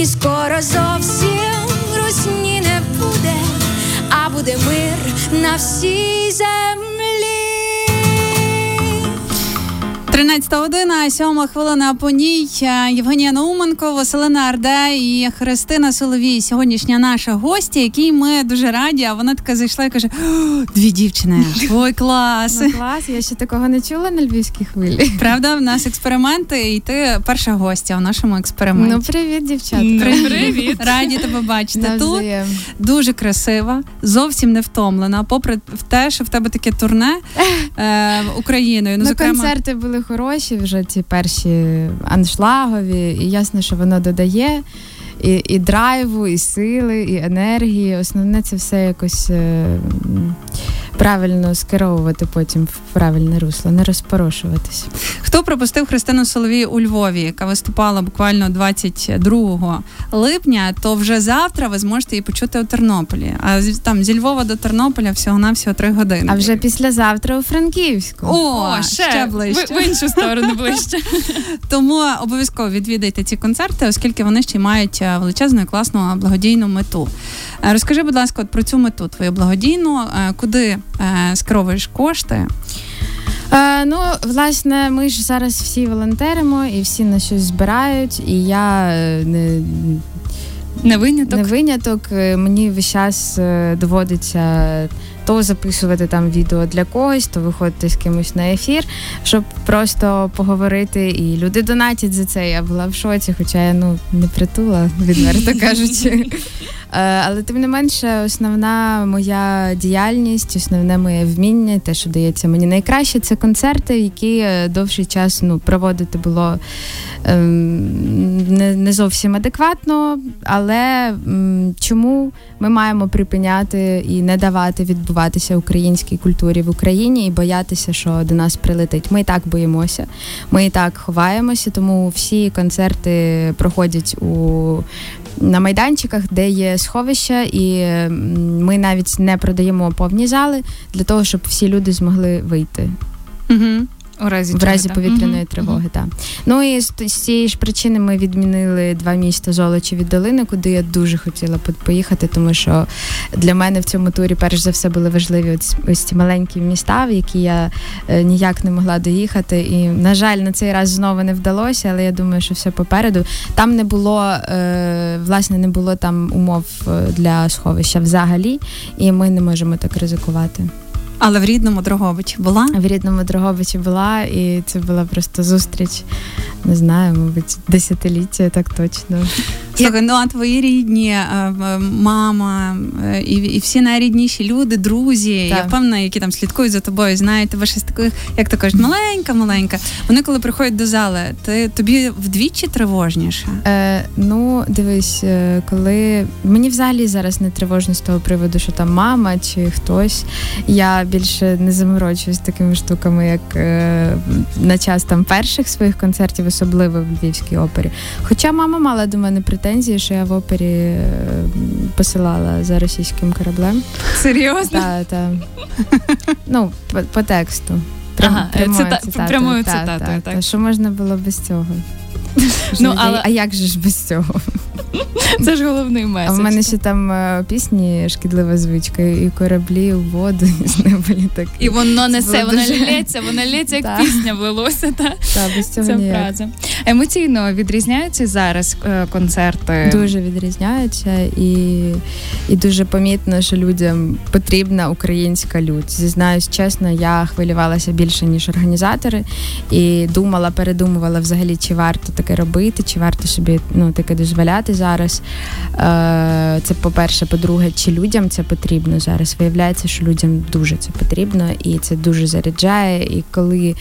і скоро зовсім русні не буде, а буде мир на всій землі. 13 година, 7 хвилина по ній. Е, Євгенія Науменко, Василина Арде і Христина Соловій. Сьогоднішня наша гостя, якій ми дуже раді. А вона така зайшла і каже: дві дівчини. Ой, клас! Ну, клас, я ще такого не чула на львівській хвилі. Правда, в нас експерименти, і ти перша гостя в нашому експерименті. Ну, привіт, дівчата. Привіт. Раді тебе бачити. Тут дуже красива, зовсім не втомлена. Попри те, що в тебе таке турне е, Україною. Ну, Ну, зокрема, концерти були хороші, вже ці перші аншлагові, і ясно, що воно додає і, і драйву, і сили, і енергії. Основне це все якось е, правильно скеровувати потім в правильне русло, не розпорошуватись. Хто пропустив Христину Соловій у Львові, яка виступала буквально 22 липня, то вже завтра ви зможете її почути у Тернополі. А там зі Львова до Тернополя всього навсього 3 години. А вже післязавтра у Франківську. О, ще, ближче. В, в іншу сторону ближче. Тому обов'язково відвідайте ці концерти, оскільки вони ще й мають е, величезну і класну благодійну мету. Е, Розкажи, будь ласка, от про цю мету твою благодійну, е, куди е, скеровуєш кошти? Е, ну, власне, ми ж зараз всі волонтеримо і всі на щось збирають, і я не, Не виняток. не виняток. Мені весь час доводиться то записувати там відео для когось, то виходити з кимось на ефір, щоб просто поговорити. І люди донатять за це. Я була в шоці, хоча я ну не притула, відверто кажучи. Е, Але тим не менше, основна моя діяльність, основне моє вміння, те, що дається мені найкраще, це концерти, які е, довший час ну, проводити було ем, не, не зовсім адекватно. Але чому ми маємо припиняти і не давати відбуватися українській культурі в Україні і боятися, що до нас прилетить? Ми і так боїмося, ми і так ховаємося, тому всі концерти проходять у на майданчиках, де є сховища, і ми навіть не продаємо повні зали для того, щоб всі люди змогли вийти Угу. У разі, в разі так? повітряної Мгм. тривоги. Так. Ну і з, з цієї ж причини ми відмінили два міста Золочі від долини, куди я дуже хотіла по- поїхати, тому що для мене в цьому турі перш за все були важливі ось, ось ці маленькі міста, в які я е, ніяк не могла доїхати. І, на жаль, на цей раз знову не вдалося, але я думаю, що все попереду. Там не було е, власне не було там умов е, для сховища взагалі, і ми не можемо так ризикувати. Але в рідному Дрогобичі була. В рідному Дрогобичі була, і це була просто зустріч. Не знаю, мабуть, десятиліття, так точно. Слухай, ну а твої рідні, е, е, мама е, і, і всі найрідніші люди, друзі, я Так. впевнена, які там слідкують за тобою, знають тебе з таких, як то кажуть, маленька, маленька. Вони коли приходять до зали, ти тобі вдвічі тривожніше. Е, ну, дивись, коли мені взагалі зараз не тривожно з того приводу, що там мама чи хтось. Я більше не заморочуюсь такими штуками, як е, на час там перших своїх концертів, особливо в Львівській опері. Хоча мама мала до мене претензії, що я в опері е, посилала за російським кораблем. Серйозно? Та, та. Ну, по, по тексту. Прям, Ага, прямою цита- цитатою, прямою та, цитатою, та, так. та. Що можна було без цього? Ну, але- А як же ж без цього? Це ж головний А в мене ще там е, пісні шкідлива звичка, і кораблі у воду, і з неба літаки. І воно несе, воно лється, воно лється, як пісня влилося. Та? Без цього ніяк. Емоційно відрізняються зараз е, концерти. Дуже відрізняються і, і дуже помітно, що людям потрібна українська лють. Зізнаюсь чесно, я хвилювалася більше, ніж організатори, і думала, передумувала взагалі, чи варто таке робити, чи варто собі ну, таке дозволяти зараз. Е, Це по-перше, по-друге, чи людям це потрібно зараз. Виявляється, що людям дуже це потрібно, і це дуже заряджає. І коли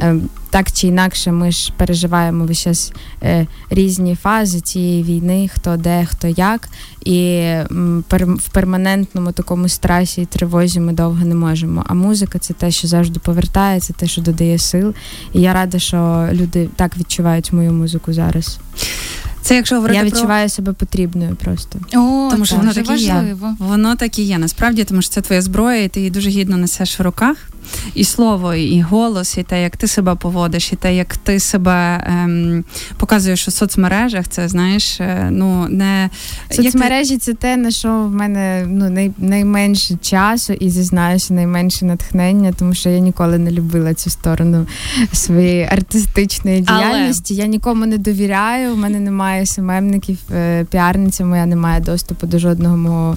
е, так чи інакше ми ж переживаємо весь час е, різні фази цієї війни, хто де, хто як. І в перманентному такому стресі і тривозі ми довго не можемо. А музика це те, що завжди повертає, це те, що додає сил. І я рада, що люди так відчувають мою музику зараз. Це якщо говорити Я про відчуваю себе потрібною просто. О, Тому що воно дуже таке є. Воно так і є. Насправді, тому що це твоя зброя, і ти її дуже гідно несеш в руках. І слово, і голос, і те, як ти себе поводиш, і те, як ти себе ем, показуєш у соцмережах, це знаєш, е, ну не Соцмережі це те, на що в мене ну най, найменше часу і зізнаюся, найменше натхнення, тому що я ніколи не любила цю сторону своєї артистичної Але- діяльності. Я нікому не довіряю. У мене немає СММників, е, піарниця моя не має доступу до жодного мого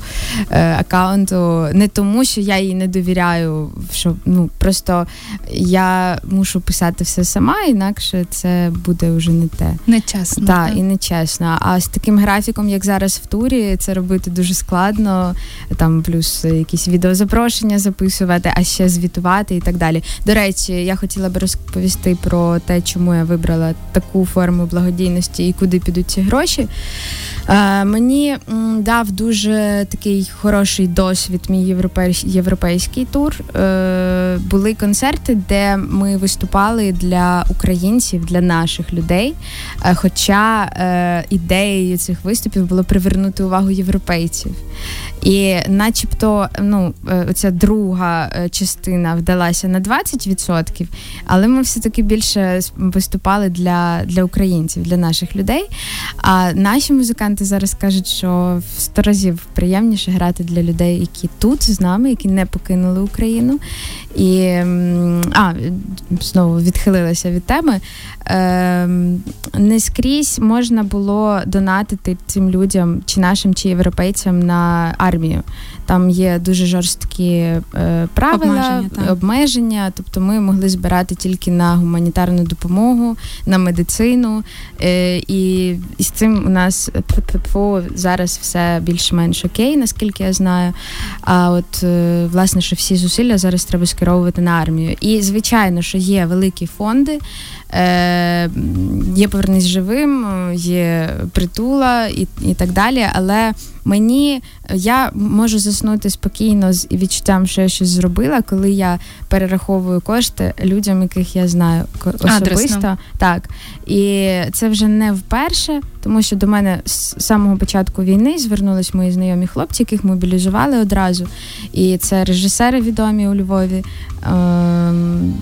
е, аккаунту. Не тому, що я їй не довіряю, що ну просто я мушу писати все сама, інакше це буде вже не те. Нечесно. Так, і нечесно. А з таким графіком, як зараз в турі, це робити дуже складно. Там плюс якісь відеозапрошення записувати, а ще звітувати і так далі. До речі, я хотіла би розповісти про те, чому я вибрала таку форму благодійності і куди підуть ці гроші. Е, мені дав дуже такий хороший досвід мій європейсь- європейський тур. Е, були концерти, де ми виступали для українців, для наших людей. Е, Хоча ідеєю цих виступів було привернути увагу європейців. І начебто, ну, оця друга частина вдалася на 20%, але ми все-таки більше виступали для, для українців, для наших людей. А наші музиканти зараз кажуть, що в сто разів приємніше грати для людей, які тут з нами, які не покинули Україну. І а, знову відхилилася від теми. Ем, не скрізь можна було донатити цим людям, чи нашим, чи європейцям на армію. Там є дуже жорсткі е, правила, Обмеження, обмеження. Тобто ми могли збирати тільки на гуманітарну допомогу, на медицину. Е, і, і з цим у нас тьфу-тьфу, зараз все більш-менш окей, наскільки я знаю. А от е, власне, що всі зусилля зараз треба скеровувати на армію. І звичайно, що є великі фонди. Е, є повернись живим, є притула і, і так далі. Але мені я можу заснути спокійно з відчуттям, що я щось зробила, коли я перераховую кошти людям, яких я знаю особисто. Адресно. Так. І це вже не вперше, тому що до мене з самого початку війни звернулись мої знайомі хлопці, яких мобілізували одразу. І це режисери відомі у Львові. Ем,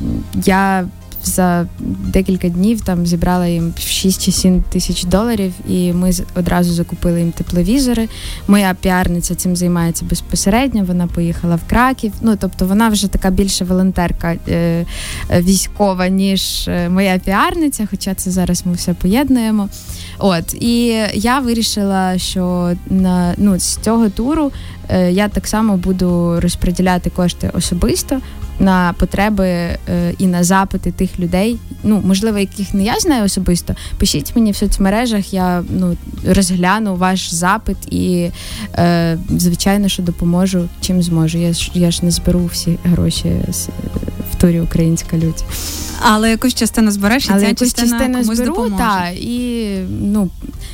я за декілька днів там зібрала їм 6 чи 7 тисяч доларів, і ми одразу закупили їм тепловізори. Моя піарниця цим займається безпосередньо. Вона поїхала в Краків. Ну тобто вона вже така більше волонтерка е, військова, ніж е, моя піарниця, хоча це зараз ми все поєднуємо. От і я вирішила, що на ну з цього туру е, я так само буду розподіляти кошти особисто на потреби е, і на запити тих людей. Ну можливо, яких не я знаю особисто. Пишіть мені в соцмережах, я ну розгляну ваш запит і е, звичайно, що допоможу чим зможу. Я ж я ж не зберу всі гроші з в турі Українська людь. Але якусь частину збереш, і Але ця якусь частина частину комусь зберу, допоможе. та, і ну,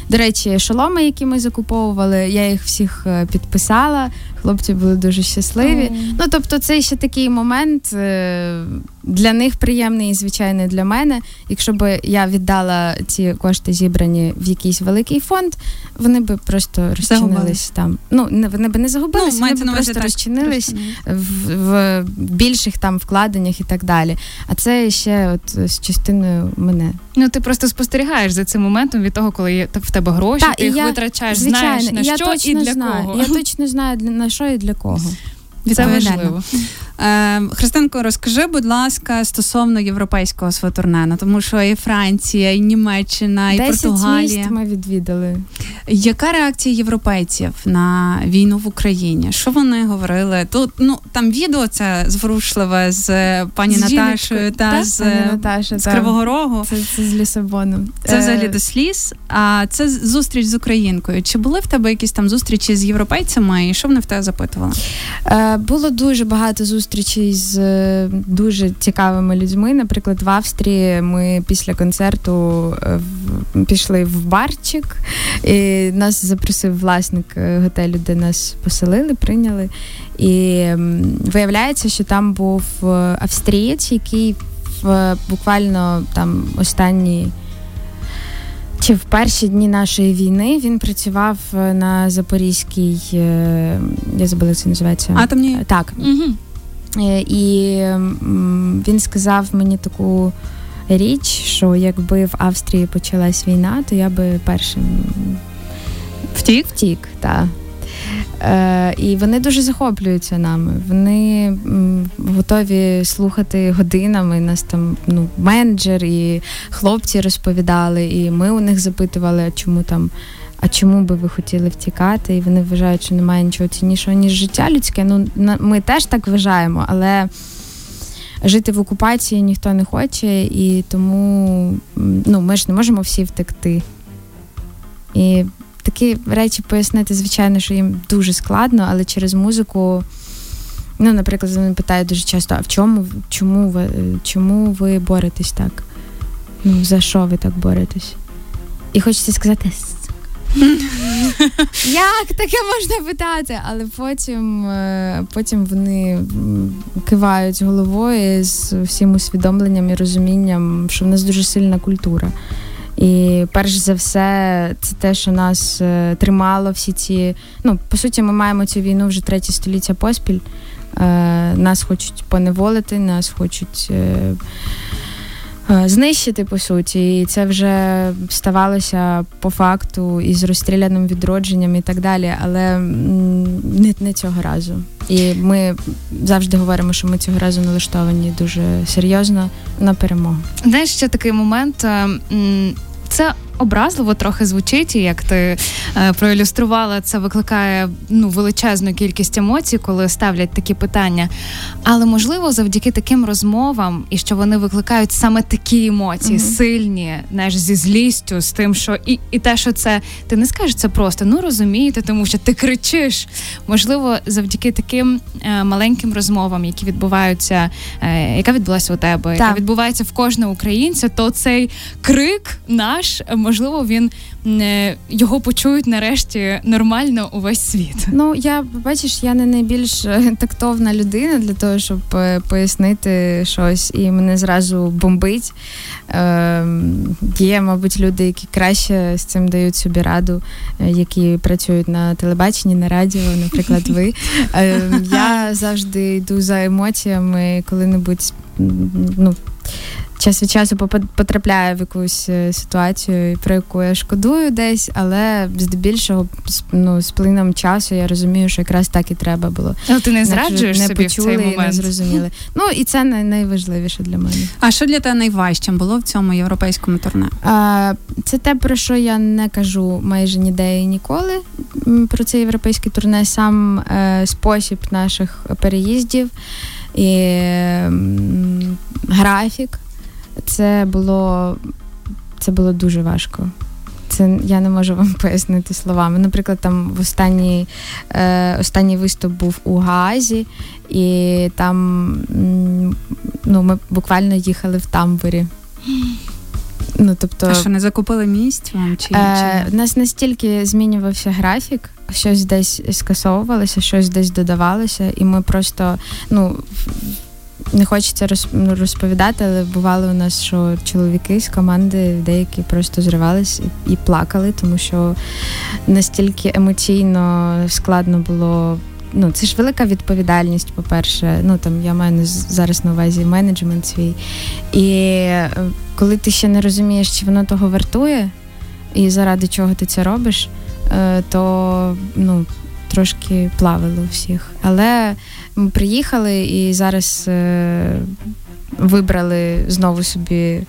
до речі, шоломи, які ми закуповували, я їх всіх е, підписала. Хлопці були дуже щасливі. Ну, тобто, це ще такий момент е, для них приємний і звичайно для мене. Якщо б я віддала ці кошти зібрані в якийсь великий фонд, вони би просто розчинились там. Ну, не вони б не загубились, вони б просто так, розчинились в, в більших там вкладеннях і так далі. А це ще от з частиною мене. Ну ти просто спостерігаєш за цим моментом від того, коли є в тебе гроші, Та, ти їх я, витрачаєш, Звичайно, знаєш на я що точно і для знаю. кого. Я точно знаю для на що і для кого. Це важливо. Е, Христинко, розкажи, будь ласка, стосовно європейського свого ну, тому що і Франція, і Німеччина, і Десять Португалія. міст ми відвідали. Яка реакція європейців на війну в Україні? Що вони говорили? Тут ну там відео це зворушливе з е, пані З Наташою жіночкою, та з, Пані е, Наташа, з. Кривого Рогу. Це, це з Лісабоном. Це Е, взагалі до сліз. А це зустріч з українкою. Чи були в тебе якісь там зустрічі з європейцями, і що вони в тебе запитували? Е, Було дуже багато зустрічей з е, дуже цікавими людьми. Наприклад, в Австрії ми після концерту е, пішли в барчик. І нас запросив власник е, готелю, де нас поселили, прийняли. І виявляється, що там був австрієць, який в буквально там останні. Чи в перші дні нашої війни він працював на Запорізькій, я забула, як це називається. Атомній? Так. Угу. І він сказав мені таку річ, що якби в Австрії почалась війна, то я би першим втік. Втік, так. Е, І вони дуже захоплюються нами. Вони м, готові слухати годинами. Нас там ну, менеджер і хлопці розповідали, і ми у них запитували, чому там. А чому би ви хотіли втікати? І вони вважають, що немає нічого ціннішого, ніж життя людське. Ну, ми теж так вважаємо, але жити в окупації ніхто не хоче, і тому ну, ми ж не можемо всі втекти. І такі речі пояснити, звичайно, що їм дуже складно, але через музику. Ну, наприклад, вони питають дуже часто: а в чому чому ви чому ви боретесь так? Ну, за що ви так боретесь? І хочеться сказати. Як таке можна питати? Але потім е, потім вони кивають головою з всім усвідомленням і розумінням, що в нас дуже сильна культура. І перш за все, це те, що нас е, тримало всі ці. Ну, по суті, ми маємо цю війну вже третє століття поспіль. Е, Нас хочуть поневолити, нас хочуть. Е, Знищити по суті, і це вже ставалося по факту із розстріляним відродженням і так далі, але не не цього разу. І ми завжди говоримо, що ми цього разу налаштовані дуже серйозно на перемогу. Знаєш, ще такий момент. Е, це образливо трохи звучить, і як ти е, проілюструвала, це викликає ну величезну кількість емоцій, коли ставлять такі питання. Але можливо, завдяки таким розмовам, і що вони викликають саме такі емоції, mm сильні, знаєш, зі злістю, з тим, що і і те, що це ти не скажеш це просто, ну розумієте, тому що ти кричиш. Можливо, завдяки таким е, маленьким розмовам, які відбуваються, е, яка відбулася у тебе, так. яка відбувається в кожного українця, то цей крик наш можливо, він е, його почують нарешті нормально увесь світ. Ну я бачиш, я не найбільш е, тактовна людина для того, щоб е, пояснити щось, і мене зразу бомбить. Е, Є, мабуть, люди, які краще з цим дають собі раду, які працюють на телебаченні, на радіо, наприклад, ви. Е, Я завжди йду за емоціями, коли-небудь ну час від часу потрапляю в якусь е, ситуацію, про яку я шкодую десь, але здебільшого ну, з плином часу я розумію, що якраз так і треба було. Але ти не зраджуєш не собі почули в цей момент. і не зрозуміли. Ну і це найважливіше для мене. А що для тебе найважчим було в цьому європейському турне? А, Це те, про що я не кажу майже ніде і ніколи. Про це європейське турне, сам е, спосіб наших переїздів і графік. Це було це було дуже важко. Це я не можу вам пояснити словами. Наприклад, там в останній е, останній виступ був у Гаазі, і там ну, ми буквально їхали в тамбурі. Ну, тобто... А що не закупили місць вам? Чи, е, У нас настільки змінювався графік, щось десь скасовувалося, щось десь додавалося, і ми просто ну, не хочеться ну, розповідати, але бувало у нас, що чоловіки з команди деякі просто зривались і, плакали, тому що настільки емоційно складно було. Ну, це ж велика відповідальність, по-перше. Ну там я маю зараз на увазі менеджмент свій. І е, коли ти ще не розумієш, чи воно того вартує, і заради чого ти це робиш, то ну, трошки плавило всіх. Але ми приїхали і зараз е, вибрали знову собі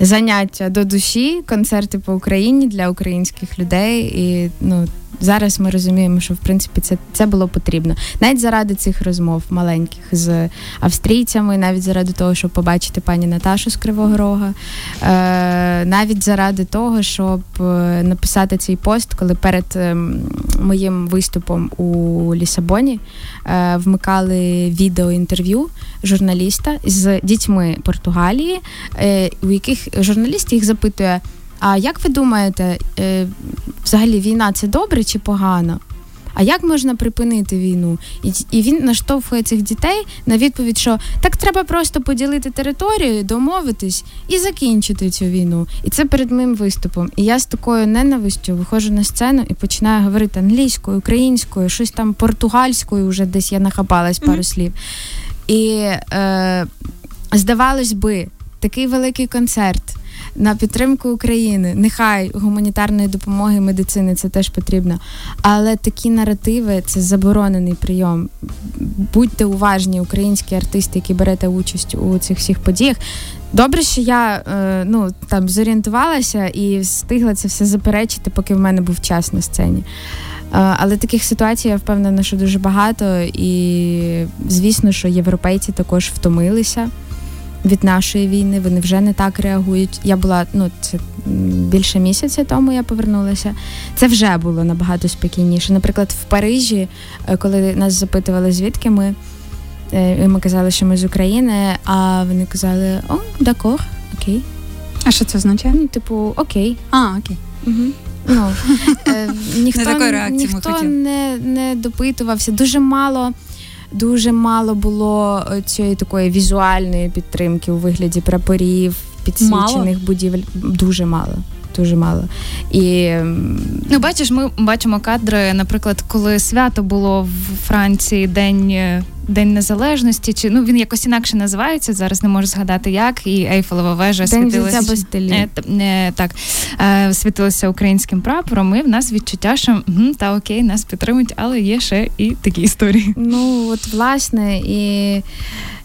заняття до душі, концерти по Україні для українських людей. І ну, зараз ми розуміємо, що в принципі це це було потрібно. Навіть заради цих розмов маленьких з австрійцями, навіть заради того, щоб побачити пані Наташу з Кривого Рога, е, навіть заради того, щоб е, написати цей пост, коли перед е, моїм виступом у Лісабоні е, вмикали відеоінтерв'ю журналіста з дітьми Португалії, е, у яких журналіст їх запитує. А як ви думаєте, е, взагалі війна це добре чи погано? А як можна припинити війну? І і він наштовхує цих дітей на відповідь, що так треба просто поділити територію, домовитись і закінчити цю війну. І це перед моїм виступом. І я з такою ненавистю виходжу на сцену і починаю говорити англійською, українською, щось там португальською, вже десь я нахапалась пару mm-hmm. слів. І е, здавалось би, такий великий концерт на підтримку України. Нехай гуманітарної допомоги медицини це теж потрібно. Але такі наративи це заборонений прийом. Будьте уважні, українські артисти, які берете участь у цих всіх подіях. Добре, що я е, ну там зорієнтувалася і встигла це все заперечити, поки в мене був час на сцені. Е, але таких ситуацій я впевнена, що дуже багато, і звісно, що європейці також втомилися від нашої війни. Вони вже не так реагують. Я була ну це більше місяця тому. Я повернулася. Це вже було набагато спокійніше. Наприклад, в Парижі, е, коли нас запитували, звідки ми. Е, і ми казали, що ми з України, а вони казали, о, дакор, окей. А що це означає? Ну, типу, окей. А, окей. Угу. Ну, е, Ніхто не, ніхто не, не допитувався. Дуже мало дуже мало було е, цієї такої візуальної підтримки у вигляді прапорів, підсвічених будівель. Дуже мало. Дуже мало. І ну бачиш, ми бачимо кадри, наприклад, коли свято було в Франції День е, День Незалежності, чи ну він якось інакше називається. Зараз не можу згадати, як і Ейфелева вежа світилася е, е, так, е, світилася українським прапором. І в нас відчуття, що угу, та окей, нас підтримують, але є ще і такі історії. Ну от власне і.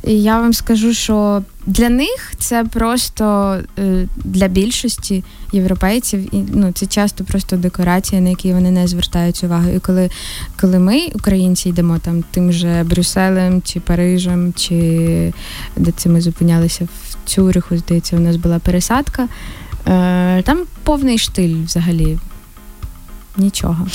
Я вам скажу, що для них це просто е, для більшості європейців, і ну це часто просто декорація, на які вони не звертають увагу. І коли коли ми, українці, йдемо там тим же Брюсселем чи Парижем, чи де це ми зупинялися в Цюриху, здається, у нас була пересадка. Е, Там повний штиль взагалі нічого.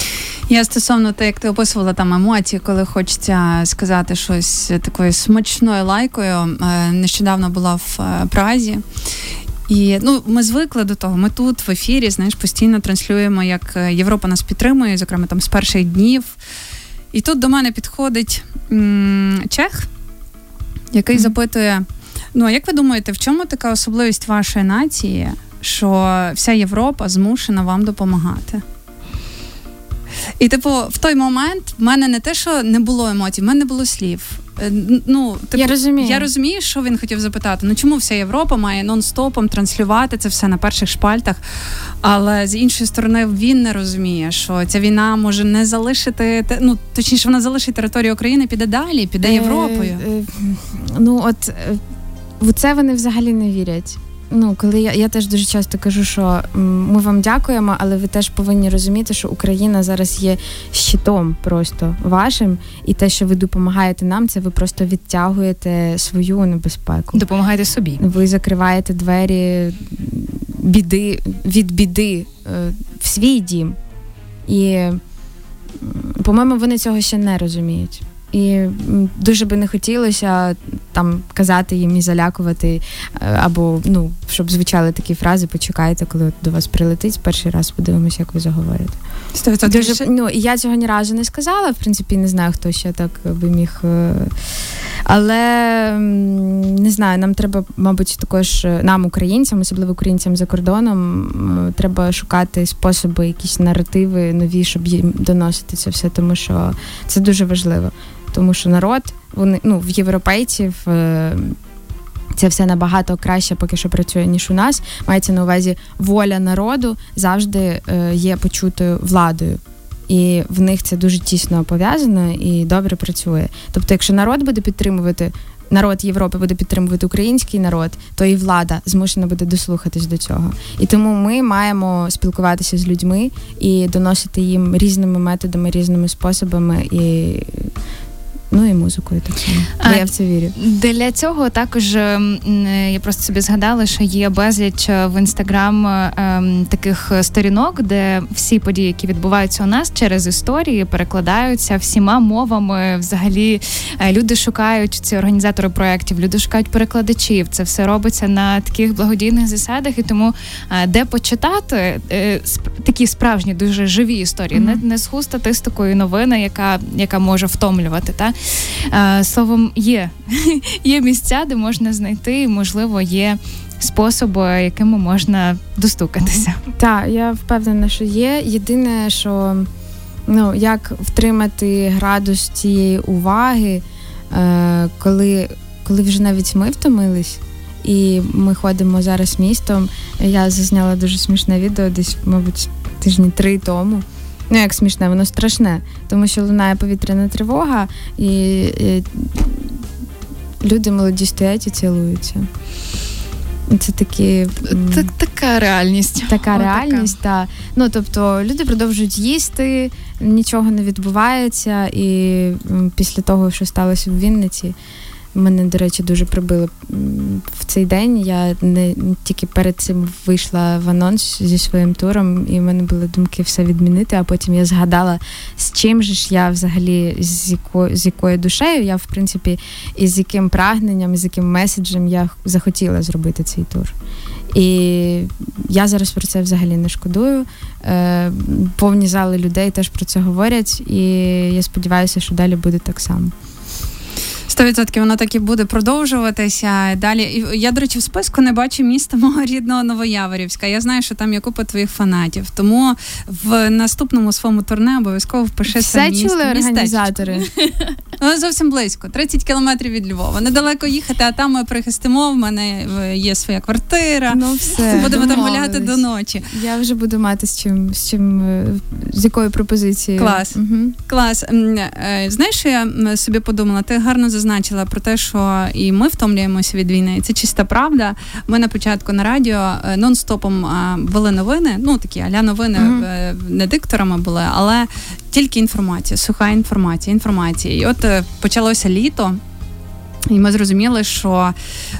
Я стосовно те, як ти описувала там емоції, коли хочеться сказати щось такою смачною лайкою. Е, нещодавно була в е, Празі. І ну, ми звикли до того. Ми тут в ефірі, знаєш, постійно транслюємо, як е, Європа нас підтримує, зокрема там з перших днів. І тут до мене підходить м- Чех, який mm-hmm. запитує: ну, а як ви думаєте, в чому така особливість вашої нації, що вся Європа змушена вам допомагати? І, типу, в той момент в мене не те, що не було емоцій, в мене не було слів. Е, ну, типу, я розумію, я розумію, що він хотів запитати. Ну чому вся Європа має нон-стопом транслювати це все на перших шпальтах? Але з іншої сторони, він не розуміє, що ця війна може не залишити ну точніше, вона залишить територію України, піде далі, піде е, Європою. Е, ну от в це вони взагалі не вірять ну коли я я теж дуже часто кажу, що ми вам дякуємо, але ви теж повинні розуміти, що Україна зараз є щитом просто вашим, і те, що ви допомагаєте нам, це ви просто відтягуєте свою небезпеку. Допомагаєте собі. Ви закриваєте двері біди від біди е, в свій дім. І, по-моєму, вони цього ще не розуміють. І дуже би не хотілося там казати їм і залякувати, е, або ну, щоб звучали такі фрази, почекайте, коли до вас прилетить перший раз, подивимося, як ви заговорите. Дуже, ну, і Я цього ні разу не сказала, в принципі, не знаю, хто ще так би міг. Е, але не знаю, нам треба, мабуть, також нам, українцям, особливо українцям за кордоном, треба шукати способи, якісь наративи нові, щоб їм доносити це все, тому що це дуже важливо тому що народ, вони ну в європейців. Е, це все набагато краще, поки що працює, ніж у нас. Мається на увазі воля народу завжди е, є почутою владою. І в них це дуже тісно пов'язано і добре працює. Тобто, якщо народ буде підтримувати, народ Європи буде підтримувати український народ, то і влада змушена буде дослухатись до цього. І тому ми маємо спілкуватися з людьми і доносити їм різними методами, різними способами і Ну і музикою так само. Бо а, я в це вірю. Для цього також я просто собі згадала, що є безліч в інстаграм ем, таких сторінок, де всі події, які відбуваються у нас через історії, перекладаються всіма мовами. Взагалі люди шукають ці організатори проєктів, люди шукають перекладачів. Це все робиться на таких благодійних засадах, і тому де почитати е, такі справжні, дуже живі історії, mm-hmm. не не сху статистикою новини, яка яка може втомлювати. Та Словом, є є місця, де можна знайти, і можливо, є способи, якими можна достукатися. Так, я впевнена, що є. Єдине, що ну як втримати градус цієї уваги, е, коли, коли вже навіть ми втомились. І ми ходимо зараз містом. Я зазняла дуже смішне відео, десь, мабуть, тижні три тому. Ну, як смішне, воно страшне, тому що лунає повітряна тривога, і, і люди молоді стоять і цілуються. Це такі так, така реальність. Така О, реальність, так. Ну тобто люди продовжують їсти, нічого не відбувається, і після того, що сталося в Вінниці, Мене, до речі, дуже прибило в цей день. Я не тільки перед цим вийшла в анонс зі своїм туром, і в мене були думки все відмінити. А потім я згадала, з чим же ж я взагалі з якою з якою душею я, в принципі, і з яким прагненням, з яким меседжем я захотіла зробити цей тур. І я зараз про це взагалі не шкодую. Е, повні зали людей теж про це говорять, і я сподіваюся, що далі буде так само. 100% воно так і буде продовжуватися далі. Я, до речі, в списку не бачу міста мого рідного Новояворівська. Я знаю, що там є купа твоїх фанатів. Тому в наступному своєму турне обов'язково впиши Все міст... чули організатори. Ну, зовсім близько, 30 кілометрів від Львова. Недалеко їхати, а там ми прихистимо. В мене є своя квартира. Ну все будемо там гуляти до ночі. Я вже буду мати з чим з чим е, з якою пропозицією. Клас. Угу. Клас. Е, знаєш, я собі подумала? Ти гарно зазначила про те, що і ми втомлюємося від війни. Це чиста правда. Ми на початку на радіо е, нон-стопом були новини. Ну такі аля новини uh не дикторами були, але тільки інформація, суха інформація, інформація. І от е, почалося літо. І ми зрозуміли, що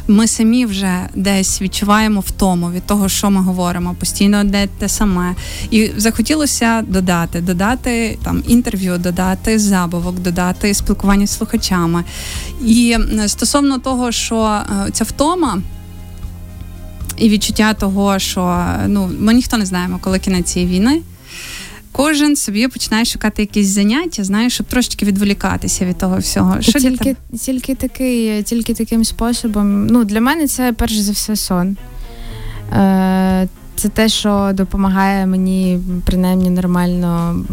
ми самі вже десь відчуваємо втому від того, що ми говоримо, постійно де те саме. І захотілося додати, додати там інтерв'ю, додати забавок, додати спілкування з слухачами. І стосовно того, що е, ця втома. І відчуття того, що ну ми ніхто не знаємо, коли кінець цієї війни кожен собі починає шукати якісь заняття, знаєш, щоб трошечки відволікатися від того всього. Що Тільки тільки, такий, тільки таким способом. Ну, Для мене це перш за все сон. Е, Це те, що допомагає мені принаймні нормально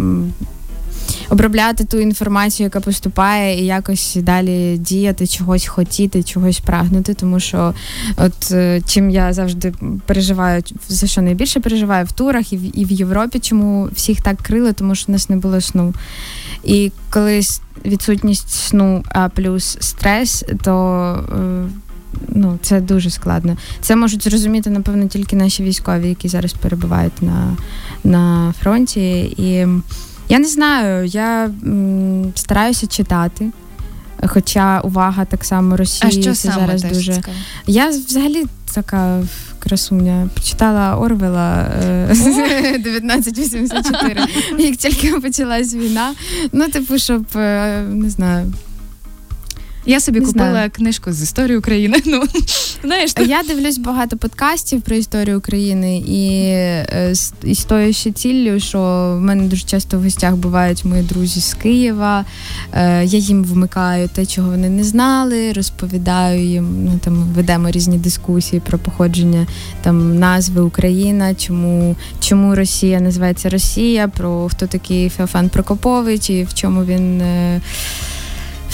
обробляти ту інформацію, яка поступає, і якось далі діяти, чогось хотіти, чогось прагнути. Тому що, от е, чим я завжди переживаю, за що найбільше переживаю в турах і в і в Європі, чому всіх так крили, тому що в нас не було сну. І коли відсутність сну, а плюс стрес, то е, ну, це дуже складно. Це можуть зрозуміти, напевно, тільки наші військові, які зараз перебувають на, на фронті. І я не знаю, я м, стараюся читати. Хоча увага так само Росії а що це саме зараз дуже. Цікаво? Я взагалі така красуня. Почитала Орвела 1984, як тільки почалась війна. Ну, типу, щоб е, не знаю. Я собі не купила знаю. книжку з історії України. Ну знаєш, то... я дивлюсь багато подкастів про історію України, і е, і з тою ще ціллю, що в мене дуже часто в гостях бувають мої друзі з Києва. Е, я їм вмикаю те, чого вони не знали, розповідаю їм. Ну там ведемо різні дискусії про походження там назви Україна, чому чому Росія називається Росія, про хто такий Феофан Прокопович і в чому він.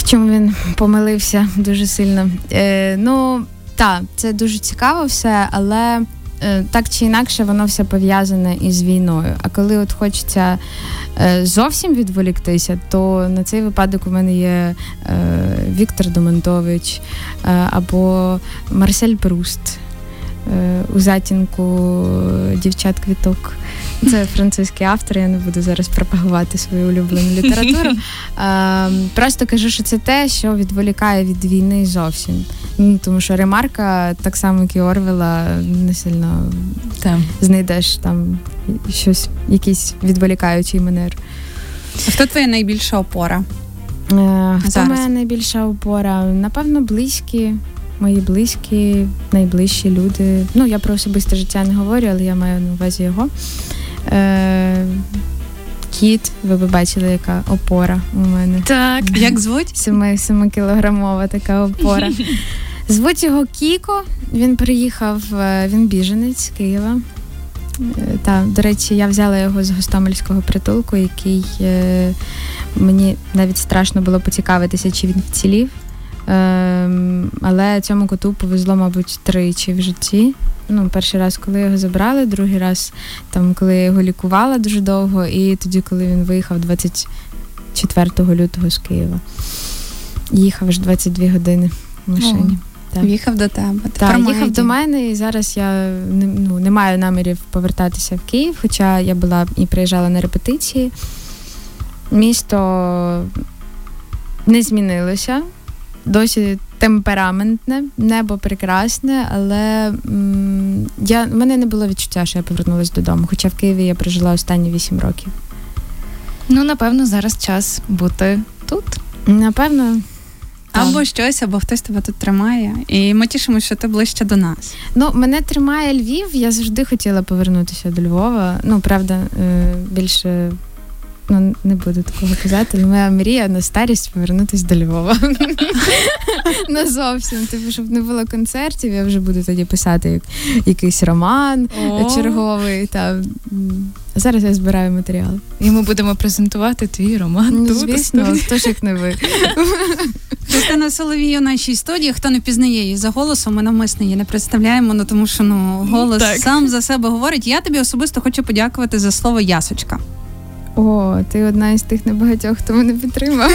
Чому він помилився дуже сильно. Е, Ну, так, це дуже цікаво все, але е, так чи інакше воно все пов'язане із війною. А коли от хочеться е, зовсім відволіктися, то на цей випадок у мене є е, Віктор Домонтович е, або Марсель Пруст. Е, у затінку дівчат квіток Це французький автор, я не буду зараз пропагувати свою улюблену літературу. Е, Просто кажу, що це те, що відволікає від війни зовсім. Ну, Тому що ремарка, так само, як і Орвела, не сильно Так. знайдеш там щось, якийсь відволікаючий манер. А хто твоя найбільша опора? Е, Хто Зараз. моя найбільша опора? Напевно, близькі. Мої близькі, найближчі люди. Ну, я про особисте життя не говорю, але я маю на увазі його. Е, кіт, ви б бачили, яка опора у мене. Так. Як звуть? Семи, семикілограмова така опора. Звуть його Кіко. Він приїхав, е, він біженець з Києва. Е, Та, до речі, я взяла його з гостомельського притулку, який е, мені навіть страшно було поцікавитися, чи він вцілів. Ем, але цьому коту повезло, мабуть, тричі в житті. Ну, перший раз, коли його забрали, другий раз, там, коли я його лікувала дуже довго, і тоді, коли він виїхав 24 лютого з Києва. Їхав аж 22 години в машині. Так. Їхав до тебе. Так, їхав до мене, і зараз я не, ну, не маю намірів повертатися в Київ, хоча я була і приїжджала на репетиції. Місто не змінилося, досі темпераментне, небо прекрасне, але м, я, в мене не було відчуття, що я повернулася додому. Хоча в Києві я прожила останні 8 років. Ну, напевно, зараз час бути тут. Напевно, так. Або щось, або хтось тебе тут тримає. І ми тішимося, що ти ближче до нас. Ну, мене тримає Львів. Я завжди хотіла повернутися до Львова. Ну, правда, е, більше ну, не буду такого казати, але моя мрія на старість повернутися до Львова. Не зовсім. Типу, щоб не було концертів, я вже буду тоді писати якийсь роман черговий. Та, зараз я збираю матеріал. І ми будемо презентувати твій роман. Ну, тут, звісно, хто ж як не ви. Христина Соловій у нашій студії. Хто не пізнає її за голосом, ми навмисно її не представляємо, ну тому що ну голос Так. сам за себе говорить. Я тобі особисто хочу подякувати за слово ясочка. О, ти одна із тих небагатьох, хто мене підтримав.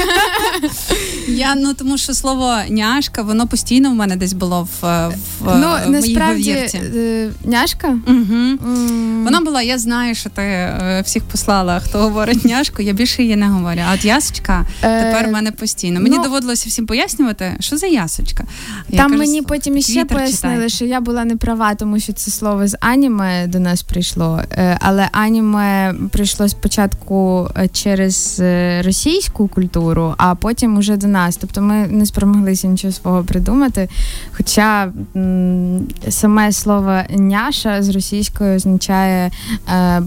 Я ну тому, що слово няшка, воно постійно в мене десь було в, в, Ну, в моїй насправді, говірці. е, няшка. Угу. м, Вона була, я знаю, що ти е, всіх послала, хто говорить няшку, я більше її не говорю. А от ясочка тепер в мене постійно. Мені ну- доводилося всім пояснювати, що за ясочка. Я Там кажу, мені потім іще пояснили, читай». що я була не права, тому що це слово з аніме до нас прийшло. Е, Але аніме прийшло спочатку е, через е, російську культуру, а потім уже до нас. Тобто ми не спромоглися нічого свого придумати. Хоча м, саме слово няша з російською означає е,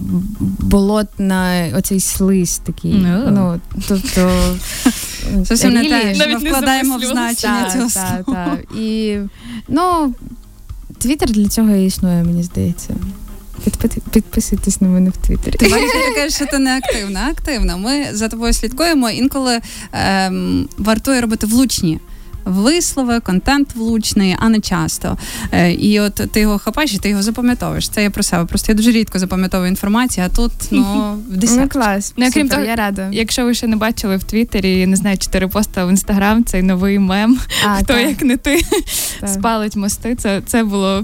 болотна, оцей слиз такий. Ну. Ну, тобто Зовсім не те, що ми вкладаємо в значення цього слова. І ну, Твіттер для цього і існує, мені здається. Підпи- Підписуйтесь на мене в Твіттері. Ти бачиш, ти кажеш, що ти не активна. Активна. Ми за тобою слідкуємо. Інколи ем, вартує робити влучні. Вислови, контент влучний, а не часто. Е, і от ти його хапаєш і ти його запам'ятовуєш. Це я про себе. Просто я дуже рідко запам'ятовую інформацію, а тут ну в Ну, клас. Ну, окрім Супер, того, я рада. Якщо ви ще не бачили в Твіттері, не знаю, чотири поста в інстаграм, цей новий мем. А, Хто так, як не ти так. спалить мости, це, це було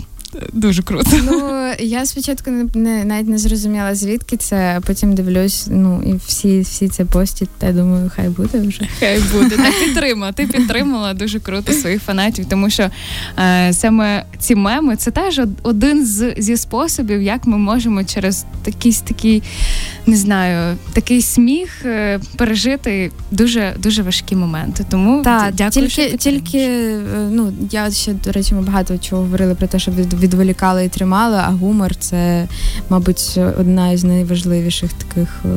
дуже круто. Ну, я спочатку не, не навіть не зрозуміла, звідки це, а потім дивлюсь, ну і всі, всі це постять, та думаю, хай буде вже. Хай буде. Ти підтримала. Ти підтримала дуже круто своїх фанатів, тому що е, саме ці меми це теж один з зі способів, як ми можемо через якийсь такий, не знаю, такий сміх е, пережити дуже дуже важкі моменти. Тому Так, дякую. тільки, підтримуєш. тільки е, ну я ще до речі, ми багато чого говорили про те, що від, відволікали і тримали. А гумор це, мабуть, одна із найважливіших таких е,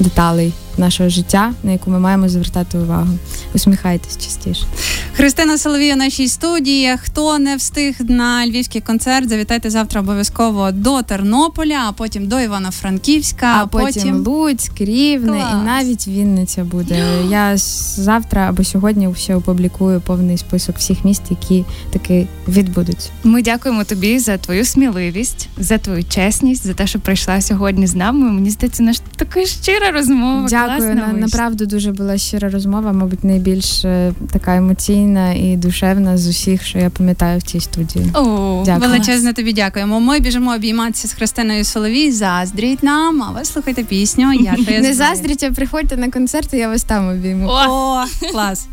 деталей нашого життя, на яку ми маємо звертати увагу. Усміхайтесь частіше. Христина Соловія нашій студії. Хто не встиг на львівський концерт, завітайте завтра обов'язково до Тернополя, а потім до Івано-Франківська, А, потім, Луцьк, Рівне Клас. і навіть Вінниця буде. Я завтра або сьогодні ще опублікую повний список всіх міст, які таки відбудуться. Ми дякуємо тобі за твою сміливість, за твою чесність, за те, що прийшла сьогодні з нами. Мені здається, наш така щира розмова. Дякую. Класна На, направду дуже була щира розмова, мабуть, найбільш е, така емоційна і душевна з усіх, що я пам'ятаю в цій студії. О, Дякую. величезно тобі дякуємо. Ми біжимо обійматися з Христиною Соловій. Заздріть нам, а ви слухайте пісню. Я Не зброя». заздріть, а приходьте на концерти, я вас там обійму. О, клас.